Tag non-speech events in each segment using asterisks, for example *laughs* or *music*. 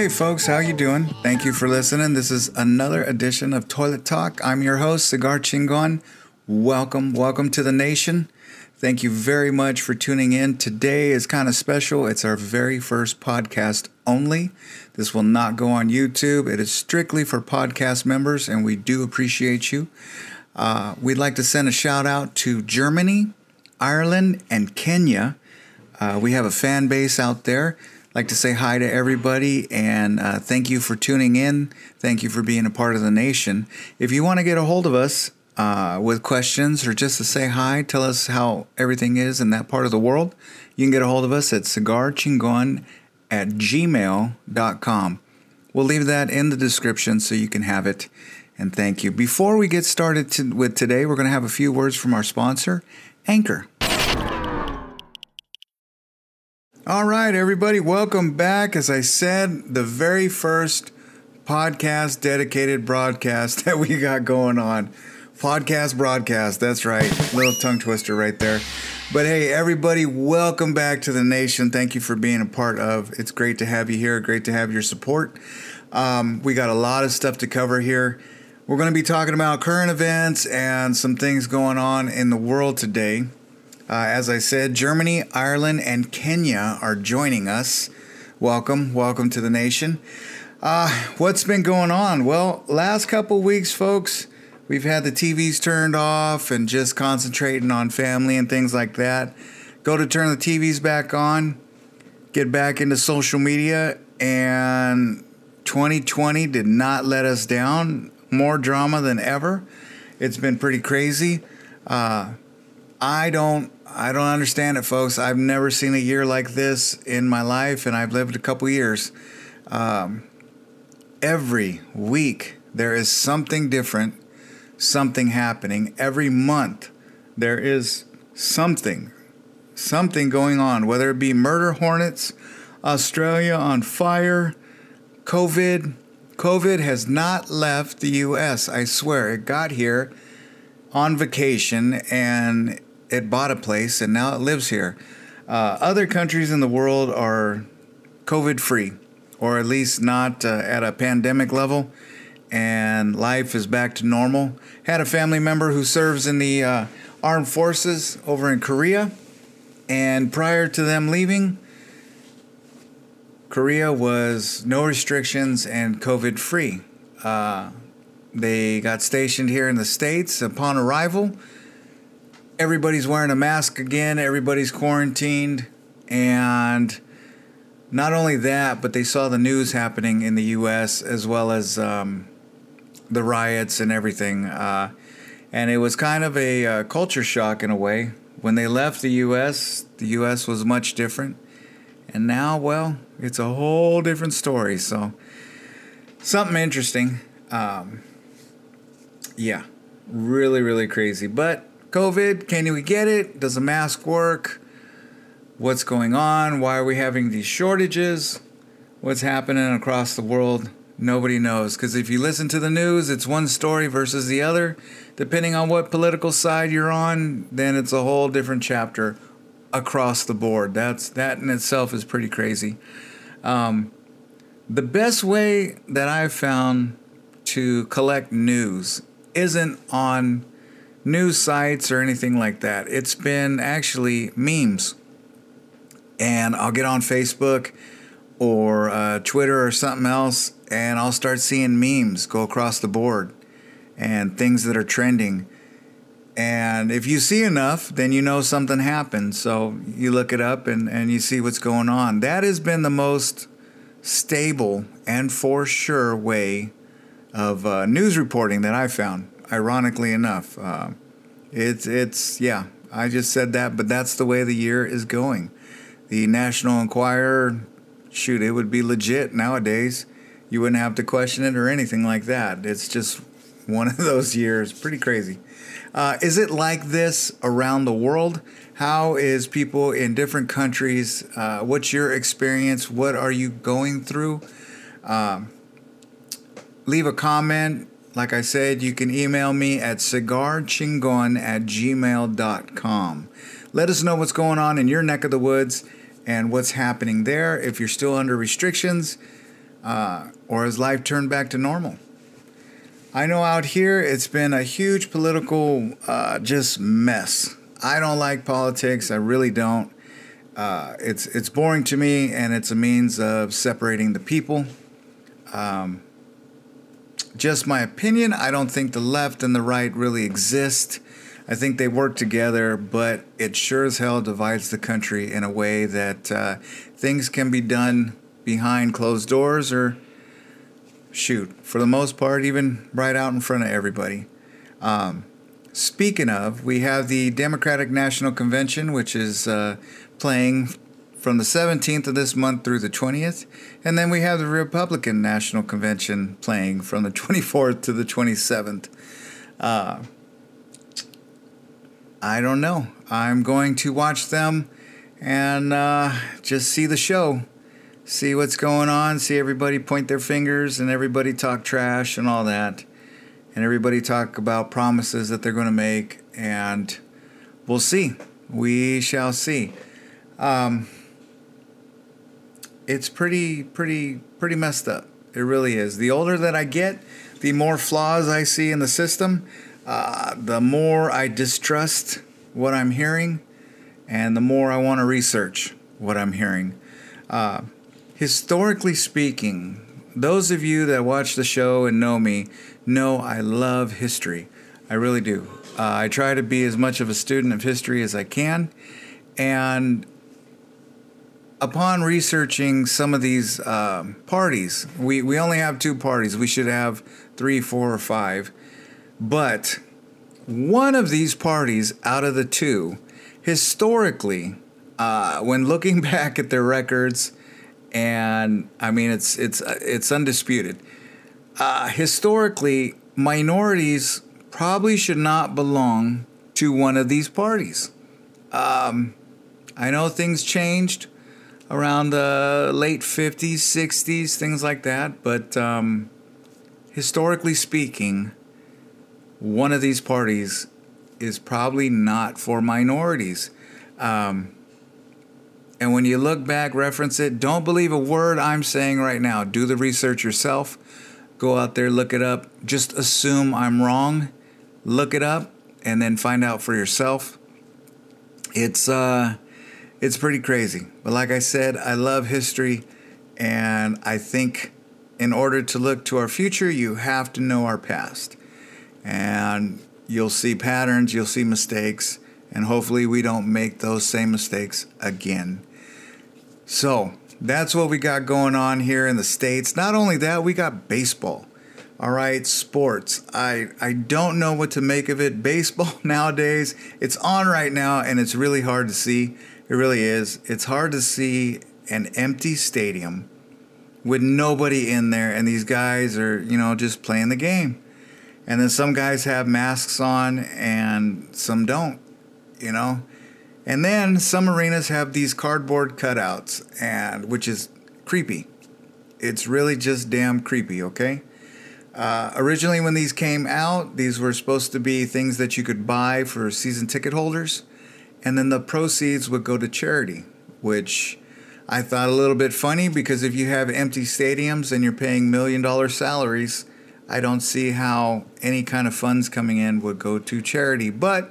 Hey folks, how you doing? Thank you for listening. This is another edition of Toilet Talk. I'm your host, Cigar Chingon. Welcome, welcome to the nation. Thank you very much for tuning in. Today is kind of special. It's our very first podcast only. This will not go on YouTube. It is strictly for podcast members, and we do appreciate you. Uh, we'd like to send a shout out to Germany, Ireland, and Kenya. Uh, we have a fan base out there. Like to say hi to everybody and uh, thank you for tuning in. Thank you for being a part of the nation. If you want to get a hold of us uh, with questions or just to say hi, tell us how everything is in that part of the world, you can get a hold of us at cigarchingon at gmail.com. We'll leave that in the description so you can have it. And thank you. Before we get started to, with today, we're going to have a few words from our sponsor, Anchor. All right, everybody, welcome back. As I said, the very first podcast dedicated broadcast *laughs* that we got going on. Podcast broadcast, that's right. Little tongue twister right there. But hey, everybody, welcome back to the nation. Thank you for being a part of. It's great to have you here. Great to have your support. Um, we got a lot of stuff to cover here. We're going to be talking about current events and some things going on in the world today. Uh, as I said, Germany, Ireland, and Kenya are joining us. Welcome, welcome to the nation. Uh, what's been going on? Well, last couple weeks, folks, we've had the TVs turned off and just concentrating on family and things like that. Go to turn the TVs back on, get back into social media, and 2020 did not let us down. More drama than ever. It's been pretty crazy. Uh, I don't I don't understand it, folks. I've never seen a year like this in my life, and I've lived a couple years. Um, every week there is something different, something happening. Every month there is something, something going on, whether it be murder hornets, Australia on fire, COVID. COVID has not left the US, I swear. It got here on vacation and it bought a place and now it lives here. Uh, other countries in the world are COVID free, or at least not uh, at a pandemic level, and life is back to normal. Had a family member who serves in the uh, armed forces over in Korea, and prior to them leaving, Korea was no restrictions and COVID free. Uh, they got stationed here in the States upon arrival everybody's wearing a mask again, everybody's quarantined, and not only that, but they saw the news happening in the U.S. as well as um, the riots and everything, uh, and it was kind of a uh, culture shock in a way. When they left the U.S., the U.S. was much different, and now, well, it's a whole different story. So, something interesting. Um, yeah, really, really crazy, but COVID, can we get it? Does a mask work? What's going on? Why are we having these shortages? What's happening across the world? Nobody knows. Because if you listen to the news, it's one story versus the other. Depending on what political side you're on, then it's a whole different chapter across the board. That's that in itself is pretty crazy. Um, the best way that I've found to collect news isn't on news sites or anything like that. It's been actually memes. And I'll get on Facebook or uh, Twitter or something else, and I'll start seeing memes go across the board and things that are trending. And if you see enough, then you know something happened. So you look it up and, and you see what's going on. That has been the most stable and for sure way of uh, news reporting that I found ironically enough. Uh, it's it's yeah. I just said that, but that's the way the year is going. The National Enquirer, shoot, it would be legit nowadays. You wouldn't have to question it or anything like that. It's just one of *laughs* those years. Pretty crazy. Uh, is it like this around the world? How is people in different countries? Uh, what's your experience? What are you going through? Um, leave a comment like I said, you can email me at cigarchingon at gmail.com. Let us know what's going on in your neck of the woods and what's happening there. If you're still under restrictions, uh, or has life turned back to normal? I know out here it's been a huge political uh, just mess. I don't like politics. I really don't. Uh, it's it's boring to me, and it's a means of separating the people. Um, just my opinion. I don't think the left and the right really exist. I think they work together, but it sure as hell divides the country in a way that uh, things can be done behind closed doors or shoot, for the most part, even right out in front of everybody. Um, speaking of, we have the Democratic National Convention, which is uh, playing from the 17th of this month through the 20th. And then we have the Republican National Convention playing from the *laughs* 24th to the 27th. Uh, I don't know. I'm going to watch them and uh, just see the show, see what's going on, see everybody point their fingers and everybody talk trash and all that. And everybody talk about promises that they're going to make. And we'll see. We shall see. Um, it's pretty, pretty, pretty messed up. It really is. The older that I get, the more flaws I see in the system uh, the more I distrust what I'm hearing, and the more I want to research what I'm hearing. Uh, historically speaking, those of you that watch the show and know me know I love history. I really do. Uh, I try to be as much of a student of history as I can. And upon researching some of these uh, parties, we, we only have two parties. We should have three, four, or five. But one of these parties out of the two, historically, uh, when looking *laughs* back at their records, and I mean it's it's it's undisputed. Uh, historically, minorities probably should not belong to one of these parties. Um, I know things changed around the late 50s, 60s, things like that, but um, historically speaking, one of these parties is probably not for minorities. Um, and when you look back, reference it, don't believe a word I'm saying right now. Do the research yourself. Go out there, look it up. Just assume I'm wrong. Look it up and then find out for yourself. It's uh it's pretty crazy. But like I said, I love history and I think in order to look to our future, you have to know our past and you'll see patterns, you'll see mistakes, and hopefully we don't make those same mistakes again. So that's what we got going on here in the States. Not only that, we got baseball. All right, sports. I, I don't know what to make of it. Baseball *laughs* nowadays, it's on right now and it's really hard to see. It really is. It's hard to see an empty stadium with nobody in there and these guys are, you know, just playing the game and then some guys have masks on and some don't, you know. And then some arenas have these cardboard cutouts, and which is creepy. It's really just damn creepy, okay? Uh, originally, when these came out, these were supposed to be things that you could buy for season ticket holders, and then the proceeds would go to charity, which I thought a little bit funny because if you have empty stadiums and you're paying million dollar salaries, I don't see how any kind of funds coming in would go to charity, but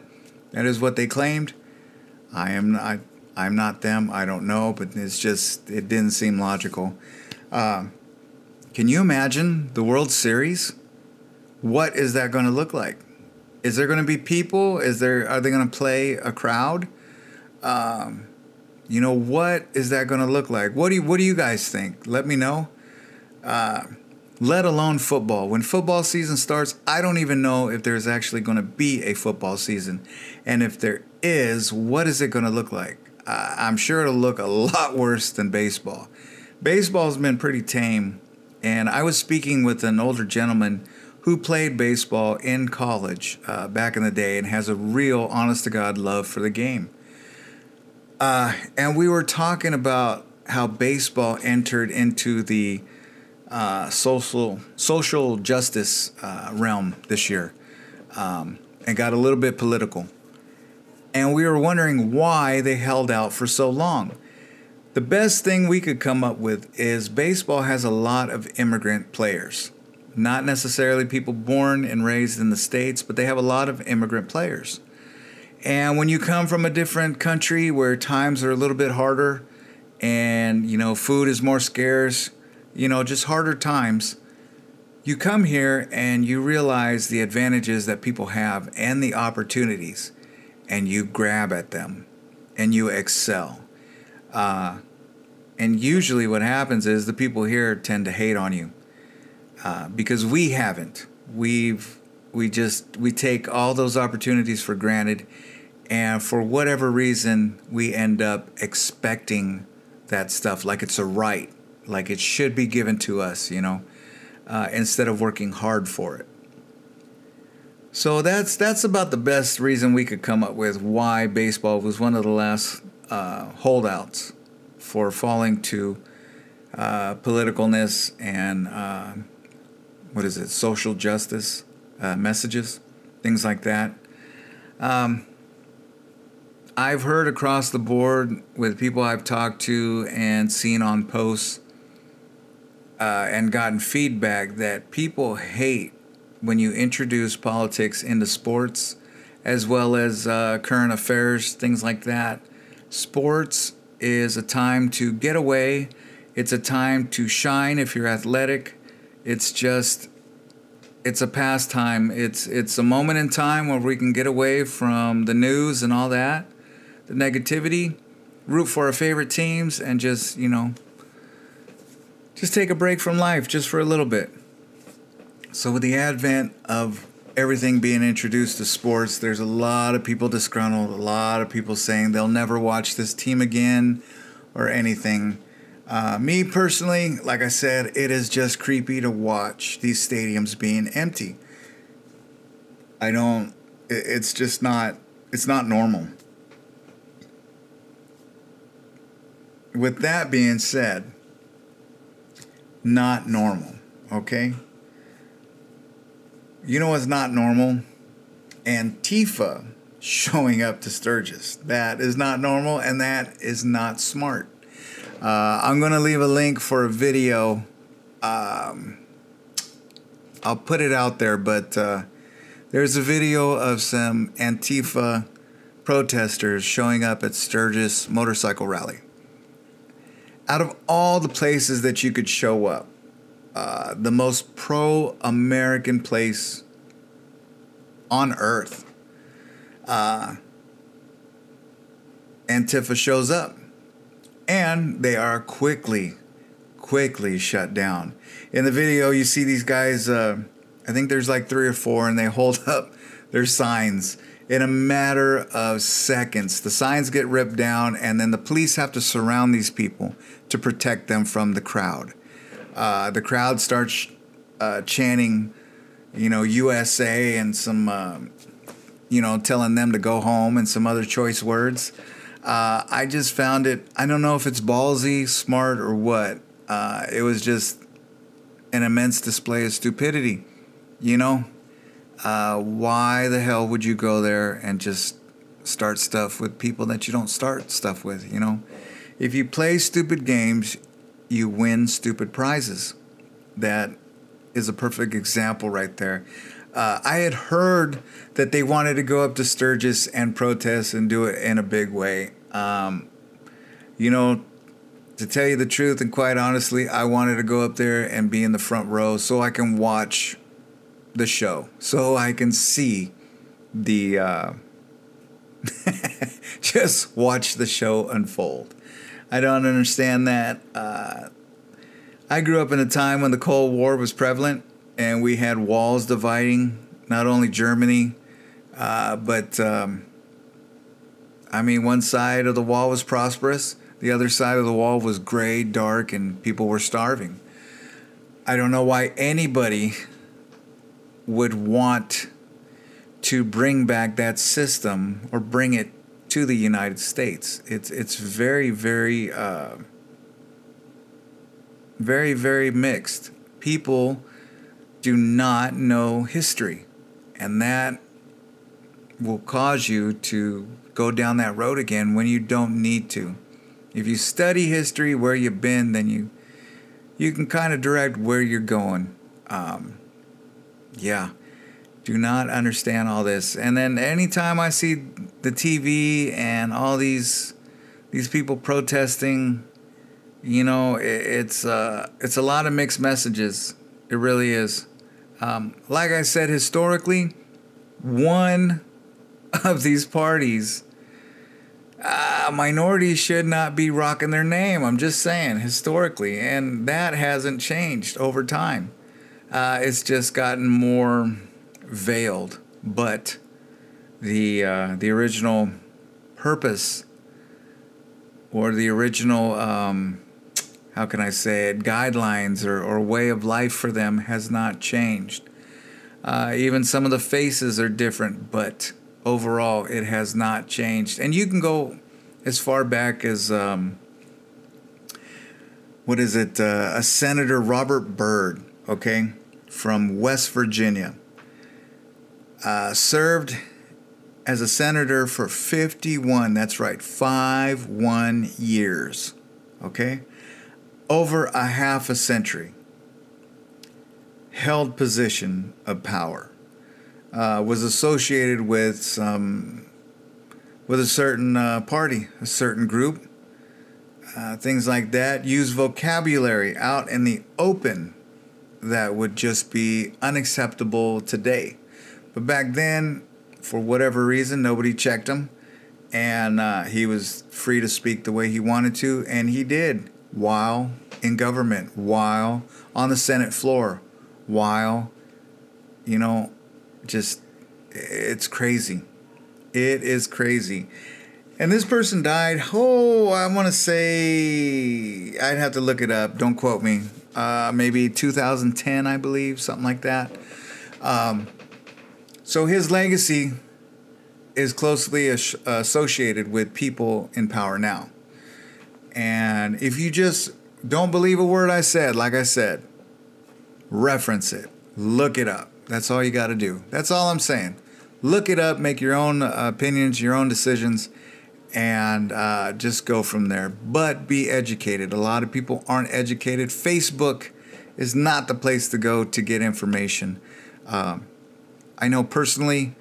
that is what they claimed. I am not. I'm not them. I don't know, but it's just it didn't seem logical. Uh, can you imagine the World Series? What is that going to look like? Is there going to be people? Is there are they going to play a crowd? Um, you know what is that going to look like? What do you, what do you guys think? Let me know. Uh, let alone football. When football season starts, I don't even know if there's actually going to be a football season. And if there is, what is it going to look like? Uh, I'm sure it'll look a lot worse than baseball. Baseball's been pretty tame. And I was speaking with an older gentleman who played baseball in college uh, back in the day and has a real, honest to God love for the game. Uh, and we were talking about how baseball entered into the uh, social social justice uh, realm this year, um, and got a little bit political. And we were wondering why they held out for so long. The The best thing we could come up with is baseball has a lot of immigrant players. Not necessarily people born and raised in the States, but they have a lot of immigrant players. And when you come from a different country where times are a little bit harder and, you know, food is more scarce, you know, just harder times, you come here and you realize the advantages that people have and the opportunities, and you grab at them and you excel. Uh, and usually, what happens is the people here tend to hate on you uh, because we haven't. We've we just we take all those opportunities for granted, and for whatever reason, we end up expecting that stuff like it's a right, like it should be given to us, you know, uh, instead of working hard for it. So that's that's about the best reason we could come up with why baseball was one of the last uh, holdouts for falling to uh, politicalness and uh, what is it, social justice uh, messages, things like that. Um, I've heard across the board with people I've talked to and seen on posts uh, and gotten feedback that people hate when you introduce politics into sports as well as uh, current affairs, things like that. Sports is a time to get away. It's a time to shine if you're athletic. It's just it's a pastime. It's it's a moment in time where we can get away from the news and all that, the negativity, root for our favorite teams and just, you know, just take a break from life just for a little bit. So with the advent of everything being introduced to sports, there's a lot of people disgruntled, a lot of people saying they'll never watch this team again or anything. Uh, me personally, like I said, it is just creepy to watch these stadiums being empty. I don't, it's just not, it's not normal. With that being said, not normal, okay? You know what's not normal? Antifa *laughs* showing up to Sturgis. That is not normal and that is not smart. Uh, I'm going to leave a link for a video. Um, I'll put it out there, but uh, there's a video of some Antifa protesters showing up at Sturgis Motorcycle Rally. Out of all the places that you could show up, uh, the most pro American place on earth. Uh, Antifa shows up and they are quickly, quickly shut down. In the video, you see these guys, uh, I think there's like three or four, and they hold *laughs* up their signs in a matter of seconds. The signs get ripped down, and then the police have to surround these people to protect them from the crowd. Uh, the crowd starts uh, chanting, you know, USA and some, uh, you know, telling them to go home and some other choice words. Uh, I just found it, I don't know if it's ballsy, smart, or what. Uh, it was just an immense display of stupidity, you know? Uh, why the hell would you go there and just start stuff with people that you don't start stuff with, you know? If you play stupid games, you win stupid prizes. That is a perfect example right there. Uh, I had heard that they wanted to go up to Sturgis and protest and do it in a big way. Um, you know, to tell you the truth and quite honestly, I wanted to go up there and be in the front row so I can watch the show, so I can see the. Uh, *laughs* just watch the show unfold. I don't understand that. Uh, I grew up in a time when the Cold War was prevalent and we had walls dividing not only Germany, uh, but um, I mean, one side of the wall was prosperous, the other side of the wall was gray, dark, and people were starving. I don't know why anybody would want to bring back that system or bring it to the United States. It's it's very very uh, very very mixed. People do not know history, and that will cause you to go down that road again when you don't need to. If you study history, where you've been, then you you can kind of direct where you're going. Um, yeah, do not understand all this. And then anytime I see the TV and all these these people protesting, you know, it, it's uh, it's a lot of mixed messages. It really is. Um, like I said, historically, one of these parties, uh, minorities should not be rocking their name. I'm just saying, historically, and that hasn't changed over time. Uh, it's just gotten more veiled, but the uh, the original purpose or the original um, how can I say it guidelines or, or way of life for them has not changed. Uh, even some of the faces are different, but overall it has not changed. And you can go as far back as um, what is it? Uh, a Senator Robert Byrd, okay, from West Virginia, uh, served as a senator for 51, that's right, five one years, okay, over a half a century, held position of power, uh, was associated with some, with a certain uh, party, a certain group, uh, things like that, use vocabulary out in the open that would just be unacceptable today. But back then, for whatever reason, nobody checked him, and uh, he was free to speak the way he wanted to, and he did while in government, while on the Senate floor, while, you know, just it's crazy. It is crazy. And this person died, oh, I want to say, I'd have to look it up. Don't quote me. Uh, maybe 2010, I believe, something like that. Um, so his legacy is closely associated with people in power now. And if you just don't believe a word I said, like I said, reference it, look it up. That's all you got to do. That's all I'm saying. Look it up, make your own opinions, your own decisions, and uh, just go from there. But be educated. A lot of people aren't educated. Facebook is not the place to go to get information. Um, I know personally,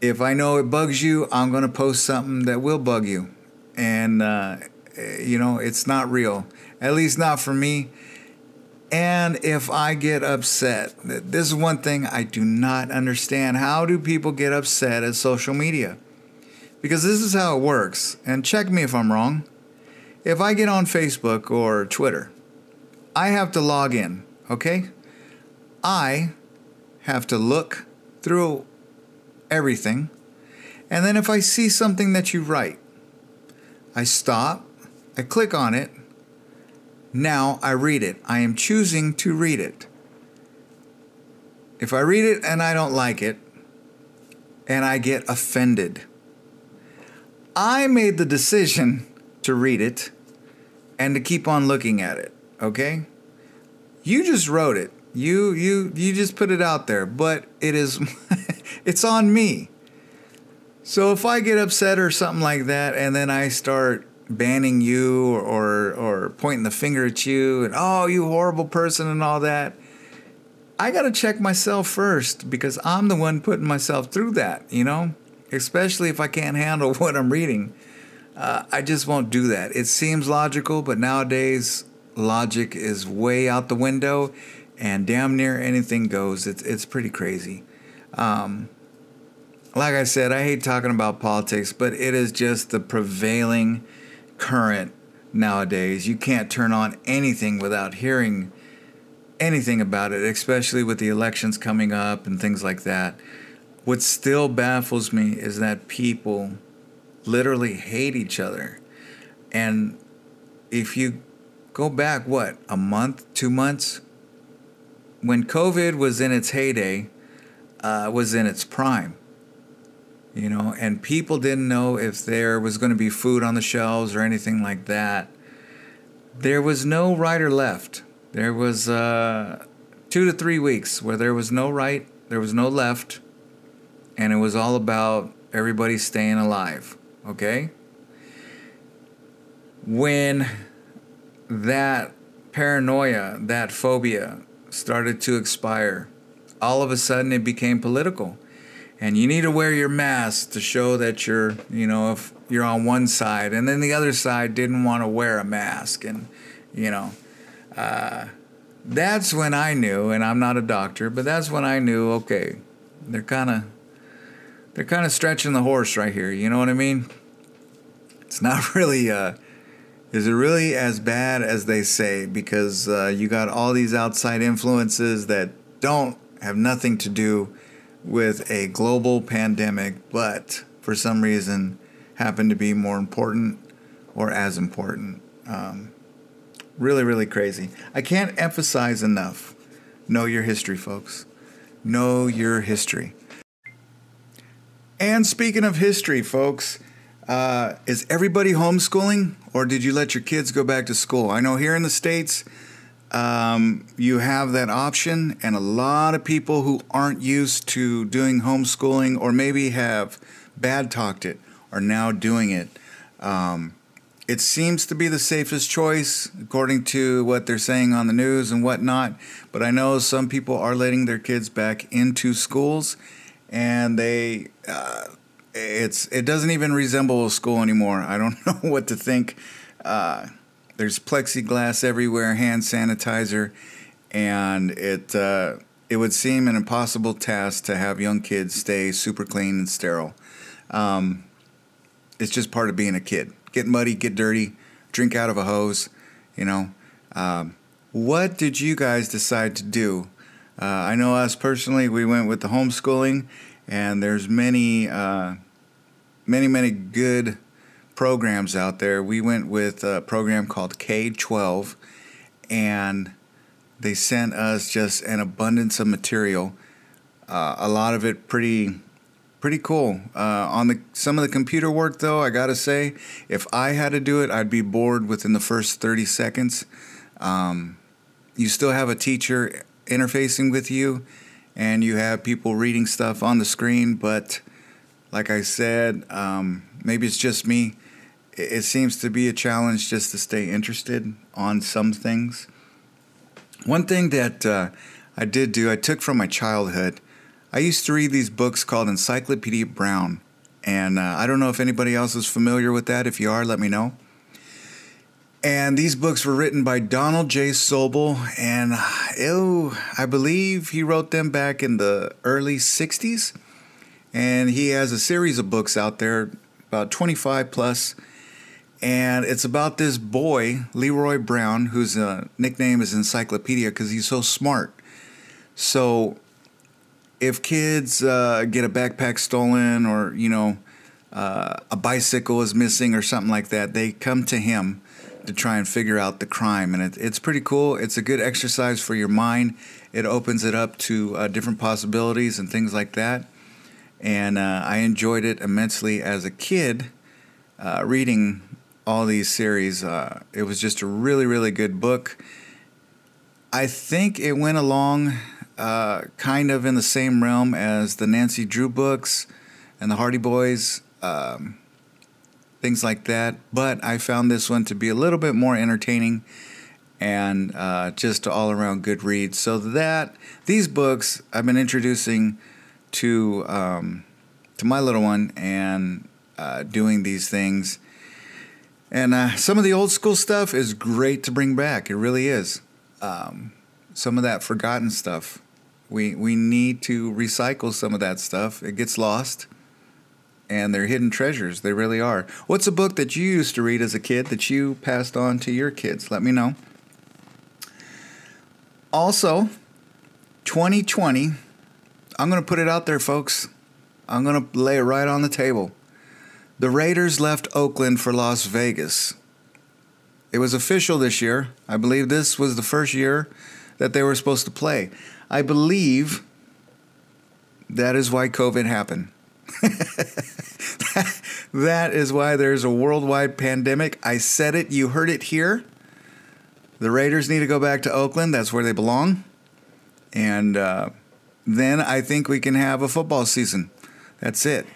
if I know it bugs you, I'm going to post something that will bug you. And, uh, you know, it's not real, at least not for me. And if I get upset, this is one thing I do not understand. How do people get upset at social media? Because this is how it works. And check me if I'm wrong. If I get on Facebook or Twitter, I have to log in, okay? I have to look through everything. And then if I see something that you write, I stop, I click on it. Now I read it. I am choosing to read it. If I read it and I don't like it, and I get offended, I made the decision to read it and to keep on looking at it, okay? You just wrote it you you you just put it out there but it is *laughs* it's on me so if i get upset or something like that and then i start banning you or or, or pointing the finger at you and oh you horrible person and all that i got to check myself first because i'm the one putting myself through that you know especially if i can't handle *laughs* what i'm reading uh, i just won't do that it seems logical but nowadays logic is way out the window and damn near anything goes. It's it's pretty crazy. Um, like I said, I hate talking about politics, but it is just the prevailing current nowadays. You can't turn on anything without hearing anything about it, especially with the elections coming up and things like that. What still baffles me is that people literally hate each other. And if you go back, what, a month, two months, when COVID was in its heyday, uh, was in its prime, you know, and people didn't know if there was going to be food on the shelves or anything like that. There was no right or left. There was uh, two to three weeks where there was no right, there was no left, and it was all about everybody staying alive. Okay? when that paranoia, that phobia started to expire, all of a sudden it became political. And you need to wear your mask to show that you're, you know, if you're on one side, and then the other side didn't want to wear a mask, and you know, uh, that's when I knew, and I'm not a doctor, but that's when I knew. Okay, they're kind of, they're kind of stretching the horse right here. You know what I mean? It's not *laughs* really. Uh, is it really as bad as they say? Because uh, you got all these outside influences that don't have nothing to do with a global pandemic, but for some reason happened to be more important or as important. Um, really, really crazy. I can't emphasize enough know your history, folks. Know your history. And speaking of history, folks, uh, is everybody homeschooling or did you let your kids go back to school? I know here in the States, um, you have that option, and a lot of people who aren't used to doing homeschooling or maybe have bad talked it are now doing it. Um, it seems to be the safest choice according to what they're saying on the news and whatnot. But I know some people are letting their kids back into schools, and they uh, it's it doesn't even resemble a school anymore. I don't *laughs* know what to think. Uh, there's plexiglass everywhere, hand sanitizer, and it uh, it would seem an impossible task to have young kids stay super clean and sterile. Um, it's just part of being a kid. Get muddy, get dirty, drink out of a hose. You know, um, what did you guys decide to do? Uh, I know us personally, we went with the homeschooling, and there's many, uh, many, many good programs out there. We went with a program called K 12, and they sent us just an abundance of material. Uh, a lot of it pretty pretty cool. Uh, on the some of the computer work, though, I gotta say, if I had to do it, I'd be bored within the first thirty seconds. Um, you still have a teacher interfacing with you, and you have people reading stuff on the screen, but like I said, um, maybe it's just me it seems to be a challenge just to stay interested on some things. One thing that uh, I did do, I took from my childhood. I used to read these books called Encyclopedia Brown, and uh, I don't know if anybody else is familiar with that. If you are, let me know. And these books were written by Donald J. Sobol, and ew, I believe he wrote them back in the early 60s. And he has a series of books out there, about 25 plus and it's about this boy, Leroy Brown, whose uh, nickname is Encyclopedia because he's so smart. So, if kids uh, get a backpack stolen or, you know, uh, a bicycle is missing or something like that, they come to him to try and figure out the crime. And it, it's pretty cool. It's a good exercise for your mind. It opens it up to uh, different possibilities and things like that. And uh, I enjoyed it immensely as a kid uh, reading all these series. Uh, it was just a really, really good book. I think it went along uh, kind of in the same realm as the Nancy Drew books and the Hardy Boys, um, things like that. But I found this one to be a little bit more entertaining and uh, just all around good read. So that these books I've been introducing to um, to my little one and uh, doing these things and uh, some of the old school stuff is great to bring back. It really is. Um, some of that forgotten stuff. We, we need to recycle some of that stuff. It gets lost, and they're hidden treasures. They really are. What's a book that you used to read as a kid that you passed on to your kids? Let me know. Also, 2020, I'm going to put it out there, folks. I'm going to lay it right on the table. The Raiders left Oakland for Las Vegas. It was official this year. I believe this was the first year that they were supposed to play. I believe that is why COVID happened. *laughs* that is why there's a worldwide pandemic. I said it, you heard it here. The Raiders need to go back to Oakland. That's where they belong. And uh, then I think we can have a football season. That's it.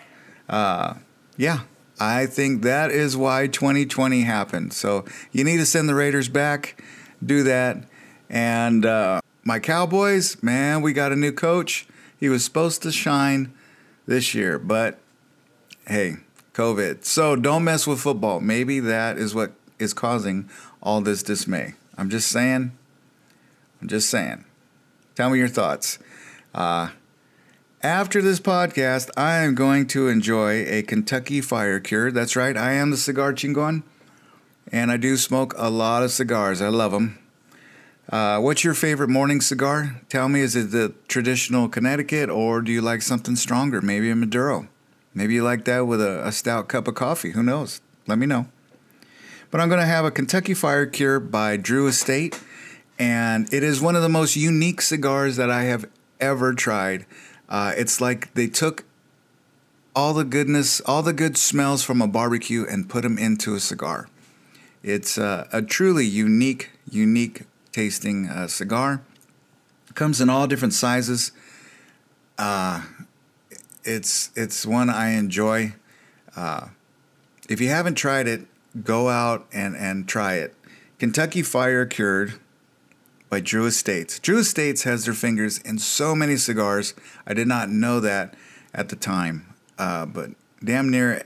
Uh, yeah, I think that is why 2020 happened. So you need to send the Raiders back, do that. And uh, my Cowboys, man, we got a new coach. He was supposed to shine this year, but hey, COVID. So don't mess with football. Maybe that is what is causing all this dismay. I'm just saying. I'm just saying. Tell me your thoughts. Uh, after this podcast, I am going to enjoy a Kentucky Fire Cure. That's right, I am the cigar chingon, and I do smoke a lot of cigars. I love them. Uh, what's your favorite morning cigar? Tell me, is it the traditional Connecticut, or do you like something stronger? Maybe a Maduro. Maybe you like that with a, a stout cup of coffee. Who knows? Let me know. But I'm going to have a Kentucky Fire Cure by Drew Estate, and it is one of the most unique cigars that I have ever tried. Uh, it's like they took all the goodness, all the good smells from a barbecue and put them into a cigar. It's uh, a truly unique, unique tasting uh, cigar. Comes in all different sizes. Uh, it's it's one I enjoy. Uh, if you haven't tried it, go out and, and try it. Kentucky Fire Cured by Drew Estates. Drew Estates has their fingers in so many cigars. I did not know that at the time, uh, but damn near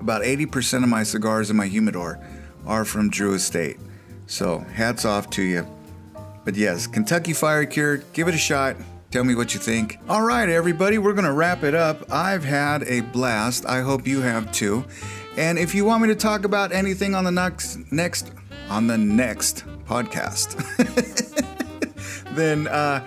about 80% of my cigars in my humidor are from Drew Estate. So hats off to you. But yes, Kentucky Fire Cured, give it a shot. Tell me what you think. All right, everybody, we're going to wrap it up. I've had a blast. I hope you have too. And if you want me to talk about anything on the next next on the next podcast, *laughs* then uh,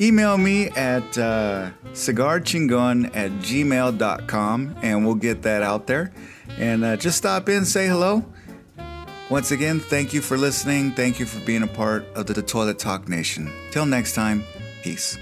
email me at uh, cigarchingon at gmail.com and we'll get that out there. And uh, just stop in, say hello. Once again, thank you for listening. Thank you for being a part of the Toilet Talk Nation. Till next time, peace.